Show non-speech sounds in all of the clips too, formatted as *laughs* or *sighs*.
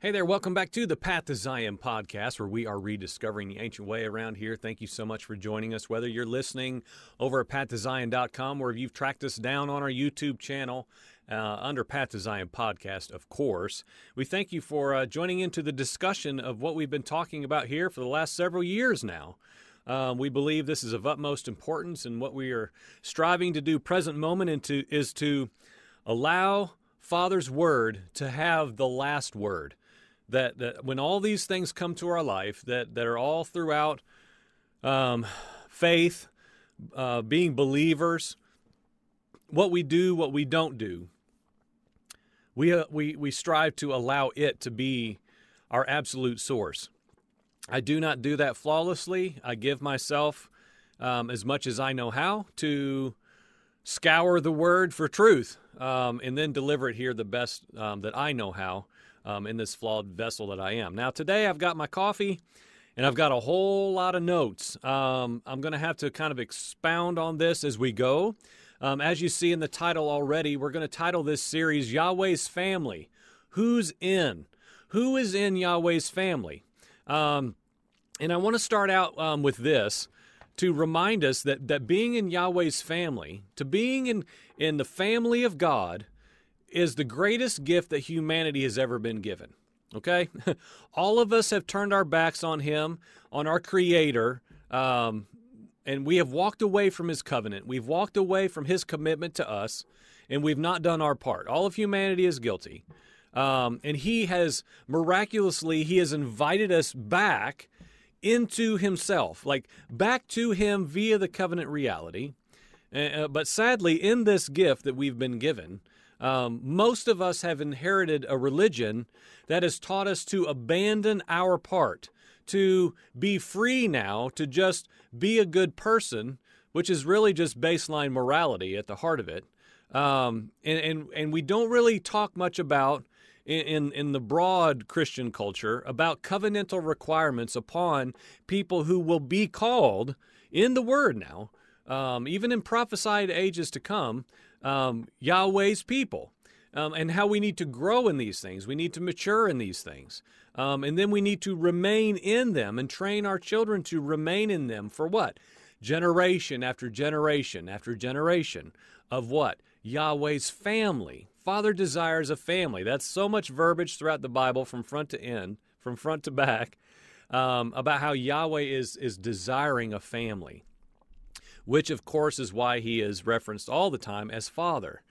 Hey there, welcome back to the Path to Zion podcast, where we are rediscovering the ancient way around here. Thank you so much for joining us, whether you're listening over at pathtozion.com or if you've tracked us down on our YouTube channel uh, under Path to Zion podcast, of course. We thank you for uh, joining into the discussion of what we've been talking about here for the last several years now. Um, we believe this is of utmost importance, and what we are striving to do present moment into is to allow Father's word to have the last word that, that when all these things come to our life that, that are all throughout um, faith, uh, being believers, what we do, what we don't do, we, uh, we, we strive to allow it to be our absolute source. I do not do that flawlessly. I give myself um, as much as I know how to scour the word for truth um, and then deliver it here the best um, that I know how um, in this flawed vessel that I am. Now, today I've got my coffee and I've got a whole lot of notes. Um, I'm going to have to kind of expound on this as we go. Um, as you see in the title already, we're going to title this series Yahweh's Family. Who's in? Who is in Yahweh's family? Um, and I want to start out um, with this to remind us that, that being in Yahweh's family, to being in, in the family of God, is the greatest gift that humanity has ever been given. Okay? *laughs* All of us have turned our backs on Him, on our Creator, um, and we have walked away from His covenant. We've walked away from His commitment to us, and we've not done our part. All of humanity is guilty. Um, and He has miraculously, He has invited us back into Himself, like back to Him via the covenant reality. Uh, but sadly, in this gift that we've been given, um, most of us have inherited a religion that has taught us to abandon our part, to be free now, to just be a good person, which is really just baseline morality at the heart of it. Um, and, and, and we don't really talk much about in, in the broad Christian culture about covenantal requirements upon people who will be called in the Word now, um, even in prophesied ages to come, um, Yahweh's people. Um, and how we need to grow in these things. We need to mature in these things. Um, and then we need to remain in them and train our children to remain in them for what? Generation after generation after generation of what? Yahweh's family. Father desires a family. That's so much verbiage throughout the Bible from front to end, from front to back, um, about how Yahweh is, is desiring a family which of course is why he is referenced all the time as Father.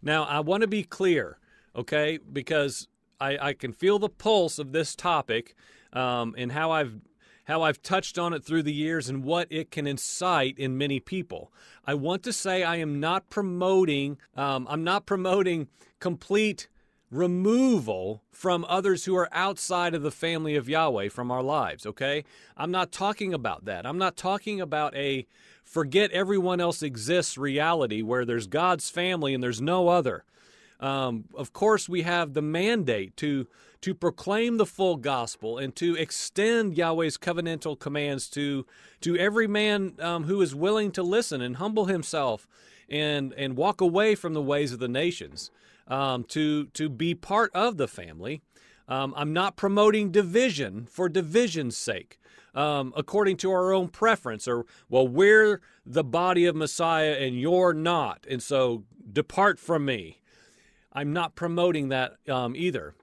Now, I want to be clear, okay, because I, I can feel the pulse of this topic um, and how I've how I've touched on it through the years and what it can incite in many people. I want to say I am not promoting um, I'm not promoting complete removal from others who are outside of the family of Yahweh from our lives, okay? I'm not talking about that. I'm not talking about a forget everyone else exists reality where there's God's family and there's no other. Um, of course, we have the mandate to to proclaim the full gospel and to extend Yahweh's covenantal commands to to every man um, who is willing to listen and humble himself and and walk away from the ways of the nations um, to to be part of the family. Um, I'm not promoting division for division's sake um, according to our own preference, or, well, we're the body of Messiah and you're not, and so depart from me. I'm not promoting that um, either.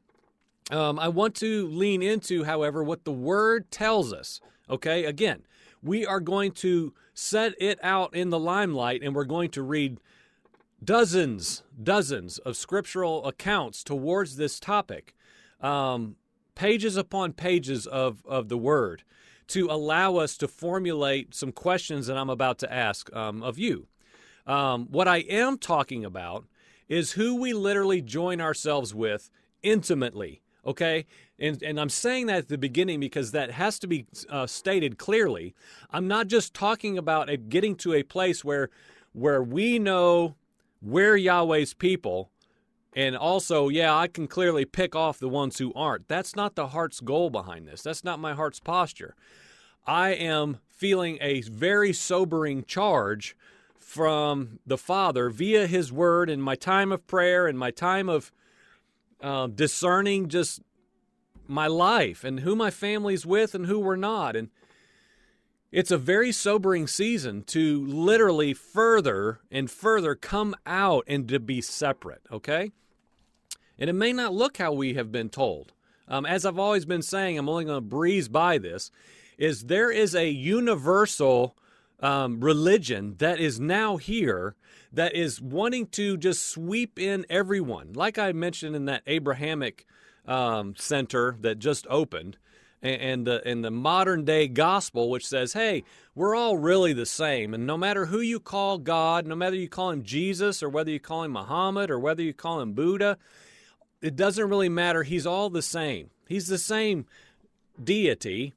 Um, I want to lean into, however, what the word tells us. Okay, again, we are going to set it out in the limelight and we're going to read dozens, dozens of scriptural accounts towards this topic, um, pages upon pages of, of the word to allow us to formulate some questions that I'm about to ask um, of you. Um, what I am talking about is who we literally join ourselves with intimately. Okay, and and I'm saying that at the beginning because that has to be uh, stated clearly. I'm not just talking about getting to a place where where we know we're Yahweh's people and also, yeah, I can clearly pick off the ones who aren't. That's not the heart's goal behind this. That's not my heart's posture. I am feeling a very sobering charge from the Father via His Word in my time of prayer and my time of uh, discerning just my life and who my family's with and who we're not. And it's a very sobering season to literally further and further come out and to be separate, okay? And it may not look how we have been told. Um, as I've always been saying, I'm only going to breeze by this, is there is a universal um, religion that is now here that is wanting to just sweep in everyone. Like I mentioned in that Abrahamic um, center that just opened, and the, and the modern day gospel, which says, hey, we're all really the same. And no matter who you call God, no matter you call him Jesus, or whether you call him Muhammad, or whether you call him Buddha, it doesn't really matter. He's all the same. He's the same deity.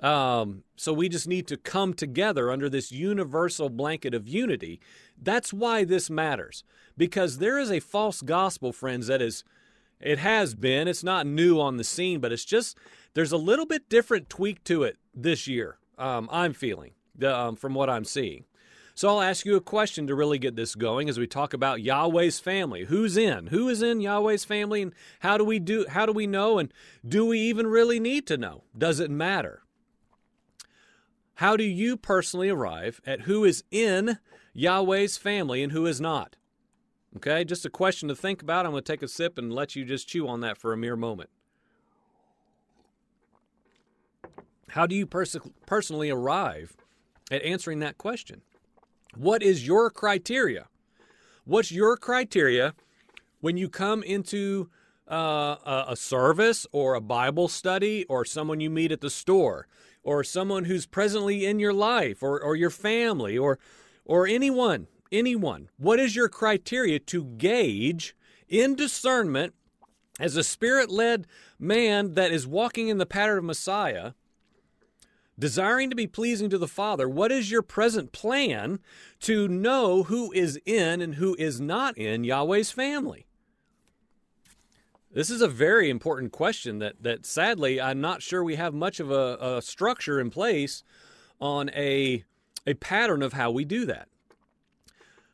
Um, so we just need to come together under this universal blanket of unity. That's why this matters. Because there is a false gospel, friends, that is, it has been, it's not new on the scene, but it's just, there's a little bit different tweak to it this year, um, I'm feeling, um, from what I'm seeing. So I'll ask you a question to really get this going as we talk about Yahweh's family. Who's in? Who is in Yahweh's family and how do we do how do we know and do we even really need to know? Does it matter? How do you personally arrive at who is in Yahweh's family and who is not? Okay, just a question to think about. I'm going to take a sip and let you just chew on that for a mere moment. How do you pers- personally arrive at answering that question? What is your criteria? What's your criteria when you come into uh, a service or a Bible study or someone you meet at the store or someone who's presently in your life or, or your family or, or anyone, anyone? What is your criteria to gauge in discernment as a spirit led man that is walking in the pattern of Messiah? Desiring to be pleasing to the Father, what is your present plan to know who is in and who is not in Yahweh's family? This is a very important question that, that sadly I'm not sure we have much of a, a structure in place on a, a pattern of how we do that.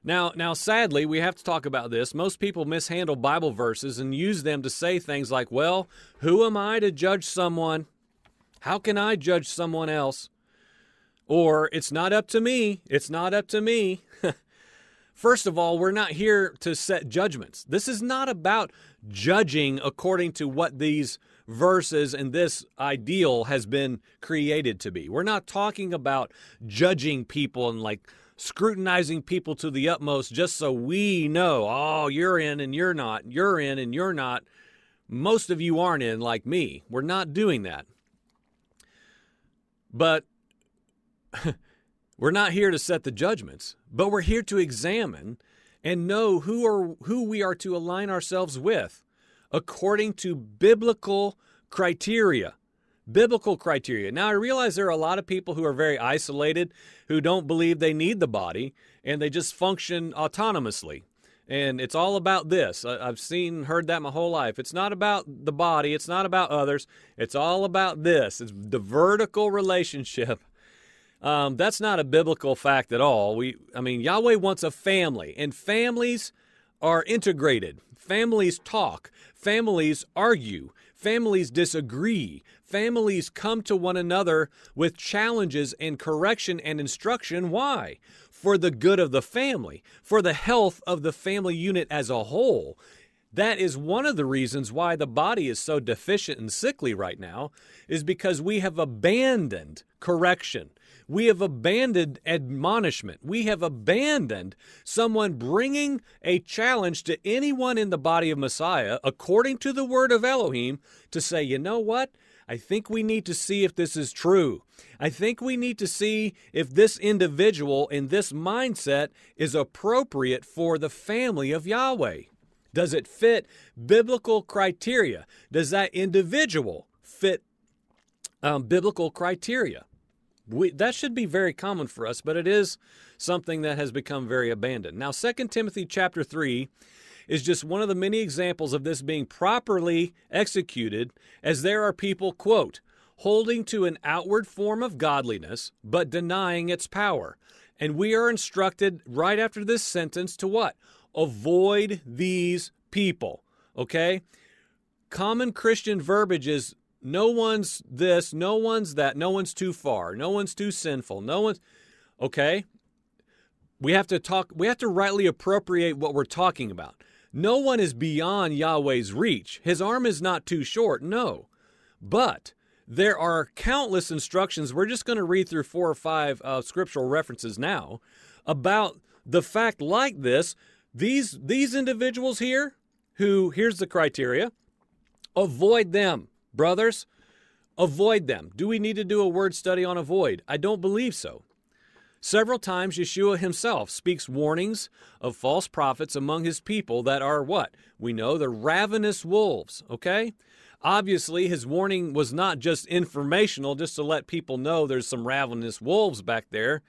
Now, now, sadly, we have to talk about this. Most people mishandle Bible verses and use them to say things like, well, who am I to judge someone? How can I judge someone else? Or it's not up to me. It's not up to me. *laughs* First of all, we're not here to set judgments. This is not about judging according to what these verses and this ideal has been created to be. We're not talking about judging people and like scrutinizing people to the utmost just so we know, oh, you're in and you're not, you're in and you're not. Most of you aren't in like me. We're not doing that. But *laughs* we're not here to set the judgments, but we're here to examine and know who are who we are to align ourselves with according to biblical criteria. Biblical criteria. Now, I realize there are a lot of people who are very isolated, who don't believe they need the body, and they just function autonomously. And it's all about this. I've seen, heard that my whole life. It's not about the body, it's not about others. It's all about this. It's the vertical relationship. Um, that's not a biblical fact at all. We, I mean, Yahweh wants a family, and families are integrated. Families talk. Families argue. Families disagree. Families come to one another with challenges and correction and instruction. Why? For the good of the family, for the health of the family unit as a whole. That is one of the reasons why the body is so deficient and sickly right now, is because we have abandoned correction. We have abandoned admonishment. We have abandoned someone bringing a challenge to anyone in the body of Messiah, according to the word of Elohim, to say, you know what? I think we need to see if this is true. I think we need to see if this individual and this mindset is appropriate for the family of Yahweh. Does it fit biblical criteria? Does that individual fit um, biblical criteria? We, that should be very common for us, but it is something that has become very abandoned. Now, 2 Timothy chapter 3 is just one of the many examples of this being properly executed, as there are people, quote, holding to an outward form of godliness, but denying its power. And we are instructed right after this sentence to what? Avoid these people. Okay? Common Christian verbiage is no one's this, no one's that, no one's too far, no one's too sinful, no one's okay. We have to talk, we have to rightly appropriate what we're talking about. No one is beyond Yahweh's reach. His arm is not too short, no. But there are countless instructions. We're just going to read through four or five uh, scriptural references now about the fact like this. These these individuals here, who here's the criteria, avoid them, brothers. Avoid them. Do we need to do a word study on avoid? I don't believe so. Several times Yeshua himself speaks warnings of false prophets among his people that are what? We know they're ravenous wolves, okay? Obviously, his warning was not just informational, just to let people know there's some ravenous wolves back there,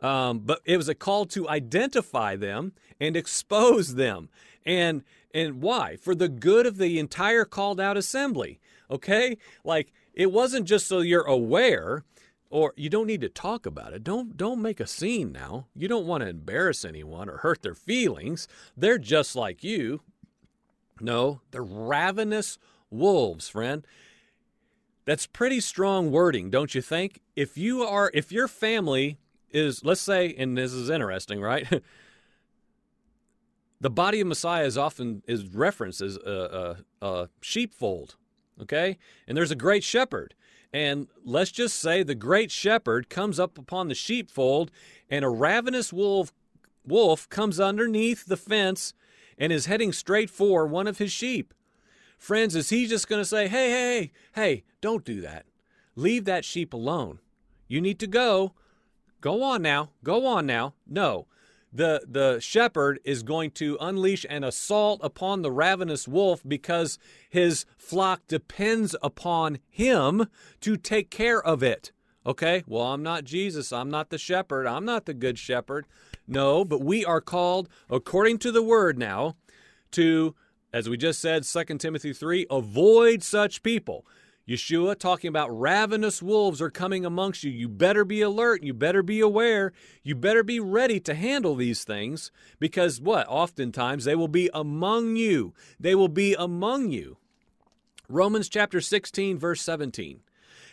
um, but it was a call to identify them and expose them. And and why? For the good of the entire called out assembly. Okay? Like it wasn't just so you're aware or you don't need to talk about it. Don't don't make a scene now. You don't want to embarrass anyone or hurt their feelings. They're just like you. No, they're ravenous wolves, friend. That's pretty strong wording, don't you think? If you are, if your family is, let's say, and this is interesting, right? *laughs* the body of Messiah is often is referenced as a, uh, a, uh, a sheepfold, okay? And there's a great shepherd. And let's just say the great shepherd comes up upon the sheepfold, and a ravenous wolf wolf comes underneath the fence and is heading straight for one of his sheep. Friends, is he just going to say, hey, hey, hey, hey, don't do that? Leave that sheep alone. You need to go. Go on now. Go on now. No. The, the shepherd is going to unleash an assault upon the ravenous wolf because his flock depends upon him to take care of it. Okay, well, I'm not Jesus. I'm not the shepherd. I'm not the good shepherd. No, but we are called, according to the word now, to as we just said, 2 Timothy 3, avoid such people. Yeshua talking about ravenous wolves are coming amongst you. You better be alert. You better be aware. You better be ready to handle these things because what? Oftentimes they will be among you. They will be among you. Romans chapter 16, verse 17.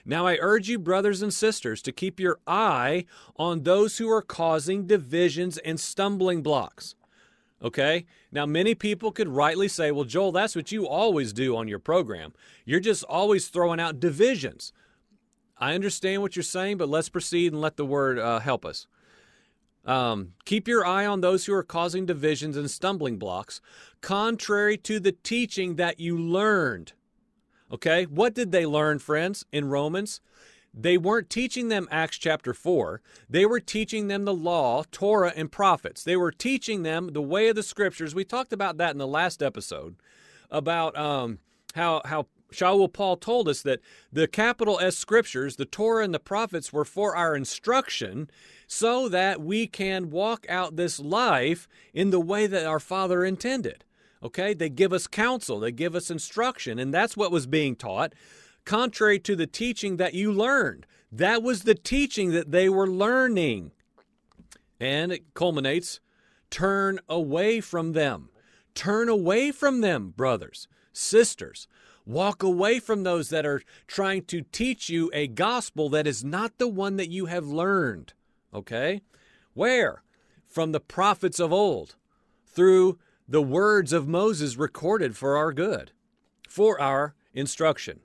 Now I urge you, brothers and sisters, to keep your eye on those who are causing divisions and stumbling blocks. Okay? Now, many people could rightly say, well, Joel, that's what you always do on your program. You're just always throwing out divisions. I understand what you're saying, but let's proceed and let the word uh, help us. Um, keep your eye on those who are causing divisions and stumbling blocks, contrary to the teaching that you learned. Okay? What did they learn, friends, in Romans? They weren't teaching them Acts chapter 4. They were teaching them the law, Torah, and prophets. They were teaching them the way of the scriptures. We talked about that in the last episode about um, how, how Shaul Paul told us that the capital S scriptures, the Torah and the prophets, were for our instruction so that we can walk out this life in the way that our Father intended. Okay? They give us counsel, they give us instruction, and that's what was being taught contrary to the teaching that you learned. That was the teaching that they were learning. And it culminates turn away from them. Turn away from them, brothers, sisters. Walk away from those that are trying to teach you a gospel that is not the one that you have learned. Okay? Where? From the prophets of old, through the words of Moses recorded for our good, for our instruction.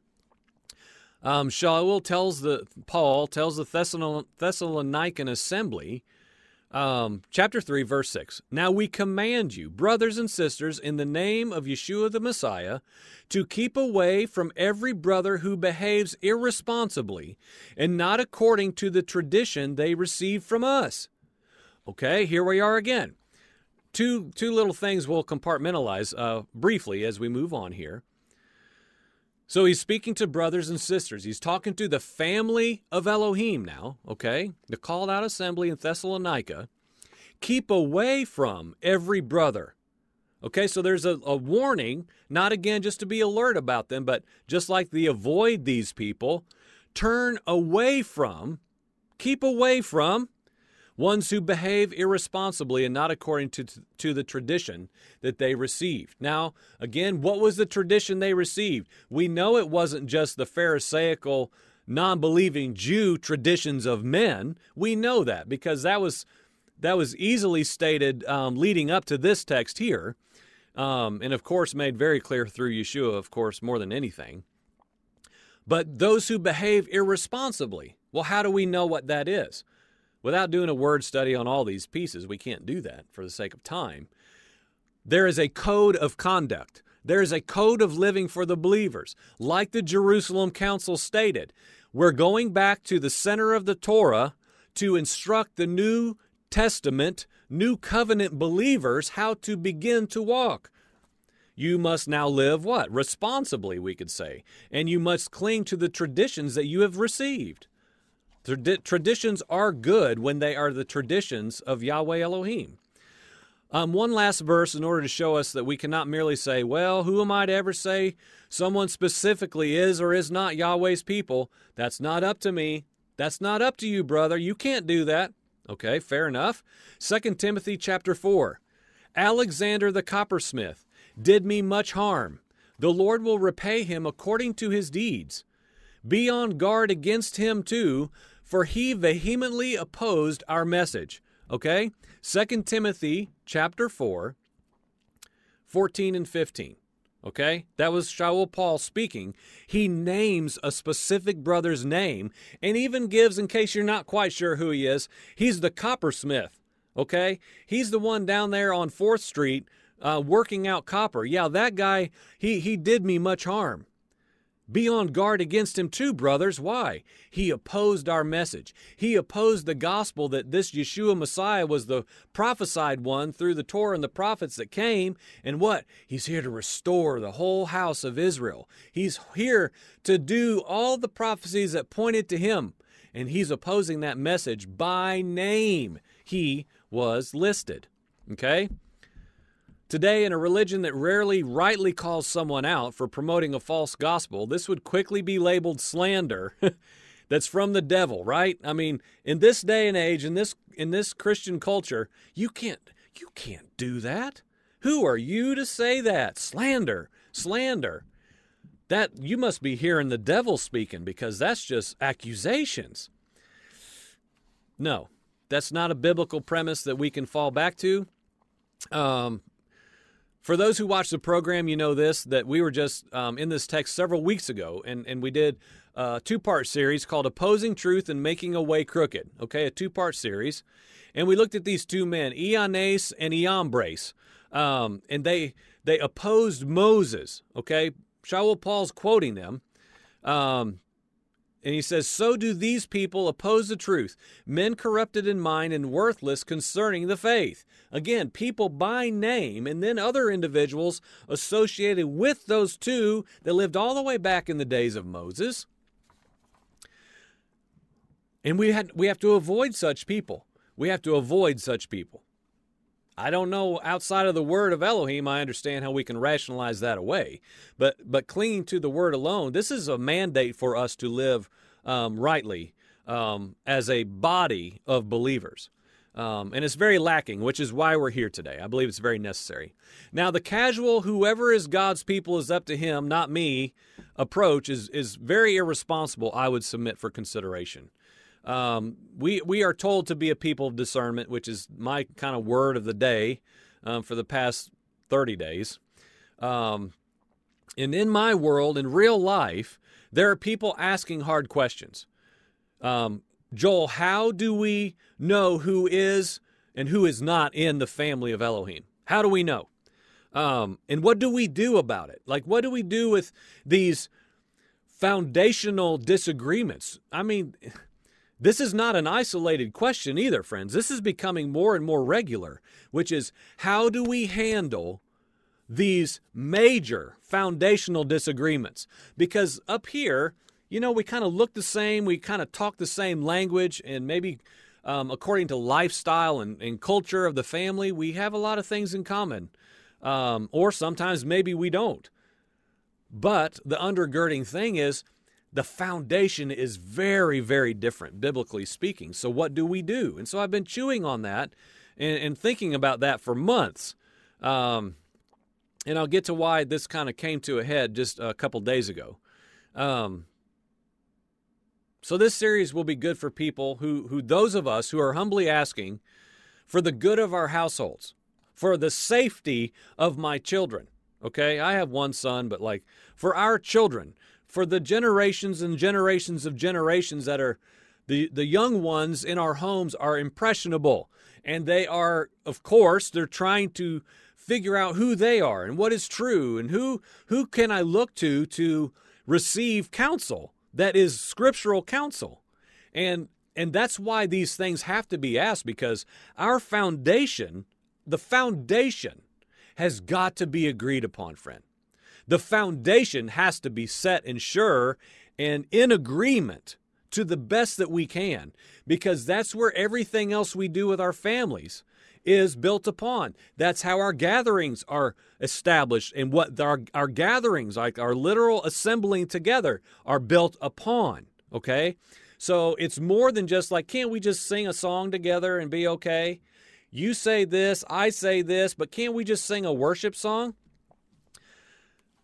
Um, Shaul tells the Paul tells the Thessalonican assembly, um, chapter three, verse six. Now we command you, brothers and sisters, in the name of Yeshua the Messiah, to keep away from every brother who behaves irresponsibly and not according to the tradition they received from us. Okay, here we are again. Two two little things we'll compartmentalize uh, briefly as we move on here. So he's speaking to brothers and sisters. He's talking to the family of Elohim now, okay? The called out assembly in Thessalonica. Keep away from every brother. Okay, so there's a, a, warning, not again just to be alert about them, but just like the avoid these people, turn away from, keep away from. Ones who behave irresponsibly and not according to, to the tradition that they received. Now, again, what was the tradition they received? We know it wasn't just the Pharisaical, non believing Jew traditions of men. We know that because that was. That was easily stated um, leading up to this text here, um, and of course made very clear through Yeshua, of course, more than anything. But those who behave irresponsibly, well, how do we know what that is? Without doing a word study on all these pieces, we can't do that for the sake of time. There is a code of conduct. There is a code of living for the believers. Like the Jerusalem Council stated, we're going back to the center of the Torah to instruct the New Testament, New Covenant believers how to begin to walk. You must now live what? Responsibly, we could say. And you must cling to the traditions that you have received. Traditions are good when they are the traditions of Yahweh Elohim. Um, one last verse in order to show us that we cannot merely say, well, who am I to ever say someone specifically is or is not Yahweh's people? That's not up to me. That's not up to you, brother. You can't do that. Okay, fair enough. 2 Timothy chapter 4. Alexander the coppersmith did me much harm. The Lord will repay him according to his deeds. Be on guard against him too, for he vehemently opposed our message. Okay? 2 Timothy chapter 4, 14 and 15. Okay? That was Shaul Paul speaking. He names a specific brother's name and even gives, in case you're not quite sure who he is, he's the coppersmith. Okay? He's the one down there on 4th Street uh, working out copper. Yeah, that guy, he, he did me much harm. Be on guard against him too, brothers. Why? He opposed our message. He opposed the gospel that this Yeshua Messiah was the prophesied one through the Torah and the prophets that came. And what? He's here to restore the whole house of Israel. He's here to do all the prophecies that pointed to him. And he's opposing that message by name. He was listed. Okay? Today, in a religion that rarely rightly calls someone out for promoting a false gospel, this would quickly be labeled slander *laughs* that's from the devil, right? I mean, in this day and age, in this in this Christian culture, you can't you can't do that. Who are you to say that? Slander, slander. That you must be hearing the devil speaking because that's just accusations. No, that's not a biblical premise that we can fall back to. Um, for those who watch the program, you know this that we were just um, in this text several weeks ago, and, and we did a two part series called Opposing Truth and Making a Way Crooked. Okay, a two part series. And we looked at these two men, Ianes and Iambres, um, and they they opposed Moses. Okay, Shaul Paul's quoting them. Um, and he says, So do these people oppose the truth, men corrupted in mind and worthless concerning the faith. Again, people by name, and then other individuals associated with those two that lived all the way back in the days of Moses. And we, had, we have to avoid such people. We have to avoid such people. I don't know outside of the word of Elohim, I understand how we can rationalize that away. But but clinging to the word alone, this is a mandate for us to live um, rightly um, as a body of believers. Um, and it's very lacking, which is why we're here today. I believe it's very necessary. Now, the casual, whoever is God's people is up to him, not me, approach is, is very irresponsible, I would submit for consideration. Um, we we are told to be a people of discernment, which is my kind of word of the day um, for the past thirty days. Um, and in my world, in real life, there are people asking hard questions. Um, Joel, how do we know who is and who is not in the family of Elohim? How do we know? Um, and what do we do about it? Like, what do we do with these foundational disagreements? I mean, this is not an isolated question either, friends. This is becoming more and more regular, which is how do we handle these major foundational disagreements? Because up here, you know, we kind of look the same, we kind of talk the same language, and maybe um, according to lifestyle and, and, culture of the family, we have a lot of things in common. Um, or sometimes maybe we don't. But the undergirding thing is the foundation is very, very different, biblically speaking. So, what do we do? And so, I've been chewing on that and, and thinking about that for months. Um, and I'll get to why this kind of came to a head just a couple days ago. Um, so, this series will be good for people who, who, those of us who are humbly asking for the good of our households, for the safety of my children. Okay, I have one son, but like for our children, for the generations and generations of generations that are the, the young ones in our homes are impressionable. And they are, of course, they're trying to figure out who they are and what is true and who who can I look to to receive counsel that is scriptural counsel. And and that's why these things have to be asked because our foundation, the foundation has got to be agreed upon, friend. The foundation has to be set and sure and in agreement to the best that we can because that's where everything else we do with our families is built upon. That's how our gatherings are established and what our, our gatherings, like our literal assembling together, are built upon. Okay? So it's more than just like, can't we just sing a song together and be okay? You say this, I say this, but can't we just sing a worship song?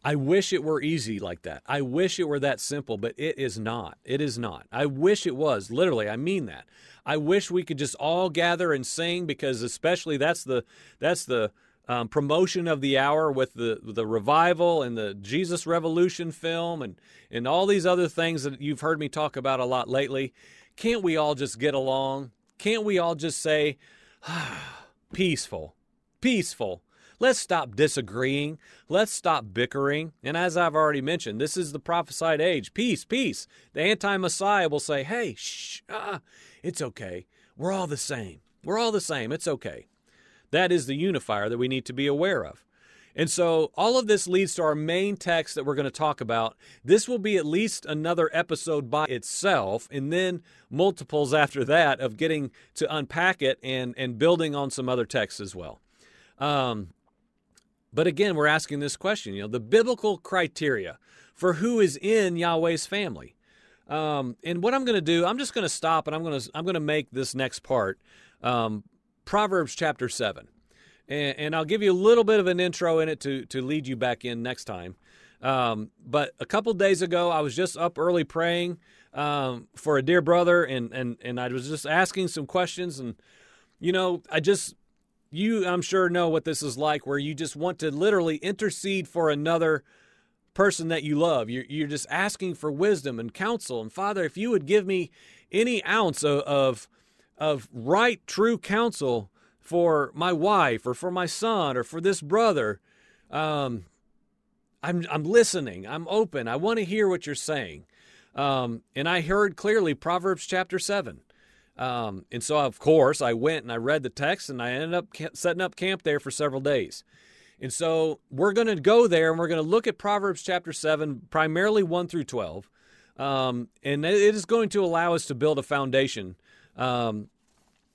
I wish it were easy like that. I wish it were that simple, but it is not. It is not. I wish it was. Literally, I mean that. I wish we could just all gather and sing because especially that's the that's the um, promotion of the hour with the the revival and the Jesus Revolution film and and all these other things that you've heard me talk about a lot lately. Can't we all just get along? Can't we all just say *sighs* ah, peaceful, peaceful? Let's stop disagreeing. Let's stop bickering. And as I've already mentioned, this is the prophesied age. Peace, peace. The anti Messiah will say, hey, shh, ah, it's okay. We're all the same. We're all the same. It's okay. That is the unifier that we need to be aware of. And so all of this leads to our main text that we're going to talk about. This will be at least another episode by itself, and then multiples after that of getting to unpack it and, and building on some other texts as well. Um, but again, we're asking this question, you know, the biblical criteria for who is in Yahweh's family. Um, and what I'm going to do, I'm just going to stop and I'm going to I'm going to make this next part um, Proverbs chapter seven, and, and, I'll give you a little bit of an intro in it to to lead you back in next time. Um, but a couple days ago, I was just up early praying um, for a dear brother, and and and I was just asking some questions, and you know, I just you, I'm sure, know what this is like where you just want to literally intercede for another person that you love. You're, you're just asking for wisdom and counsel. And Father, if you would give me any ounce of, of, of right, true counsel for my wife or for my son or for this brother, um, I'm, I'm listening. I'm open. I want to hear what you're saying. Um, and I heard clearly Proverbs chapter 7. Um, and so, of course, I went and I read the text and I ended up setting up camp there for several days. And so, we're going to go there and we're going to look at Proverbs chapter 7, primarily 1 through 12. Um, and it is going to allow us to build a foundation um,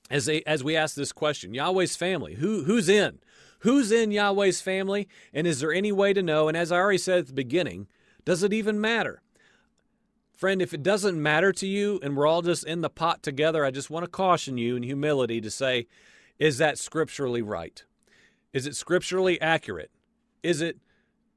as, a, as we ask this question Yahweh's family, who, who's in? Who's in Yahweh's family? And is there any way to know? And as I already said at the beginning, does it even matter? Friend, if it doesn't matter to you and we're all just in the pot together, I just want to caution you in humility to say, is that scripturally right? Is it scripturally accurate? Is it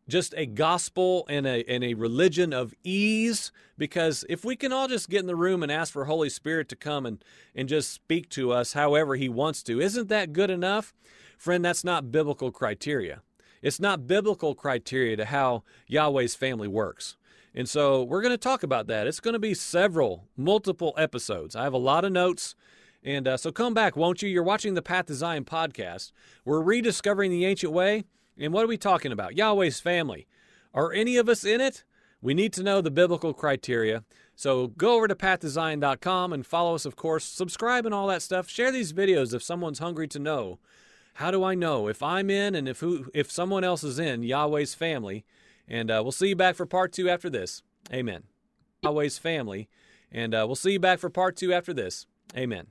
just a gospel and a, and a religion of ease? Because if we can all just get in the room and ask for Holy Spirit to come and, and just speak to us however He wants to, isn't that good enough? Friend, that's not biblical criteria. It's not biblical criteria to how Yahweh's family works. And so we're going to talk about that. It's going to be several, multiple episodes. I have a lot of notes. And uh, so come back, won't you? You're watching the Path to Zion podcast. We're rediscovering the ancient way. And what are we talking about? Yahweh's family. Are any of us in it? We need to know the biblical criteria. So go over to pathtozion.com and follow us, of course. Subscribe and all that stuff. Share these videos if someone's hungry to know. How do I know if I'm in and if who, if someone else is in Yahweh's family? And uh, we'll see you back for part two after this. Amen. Yahweh's family. And uh, we'll see you back for part two after this. Amen.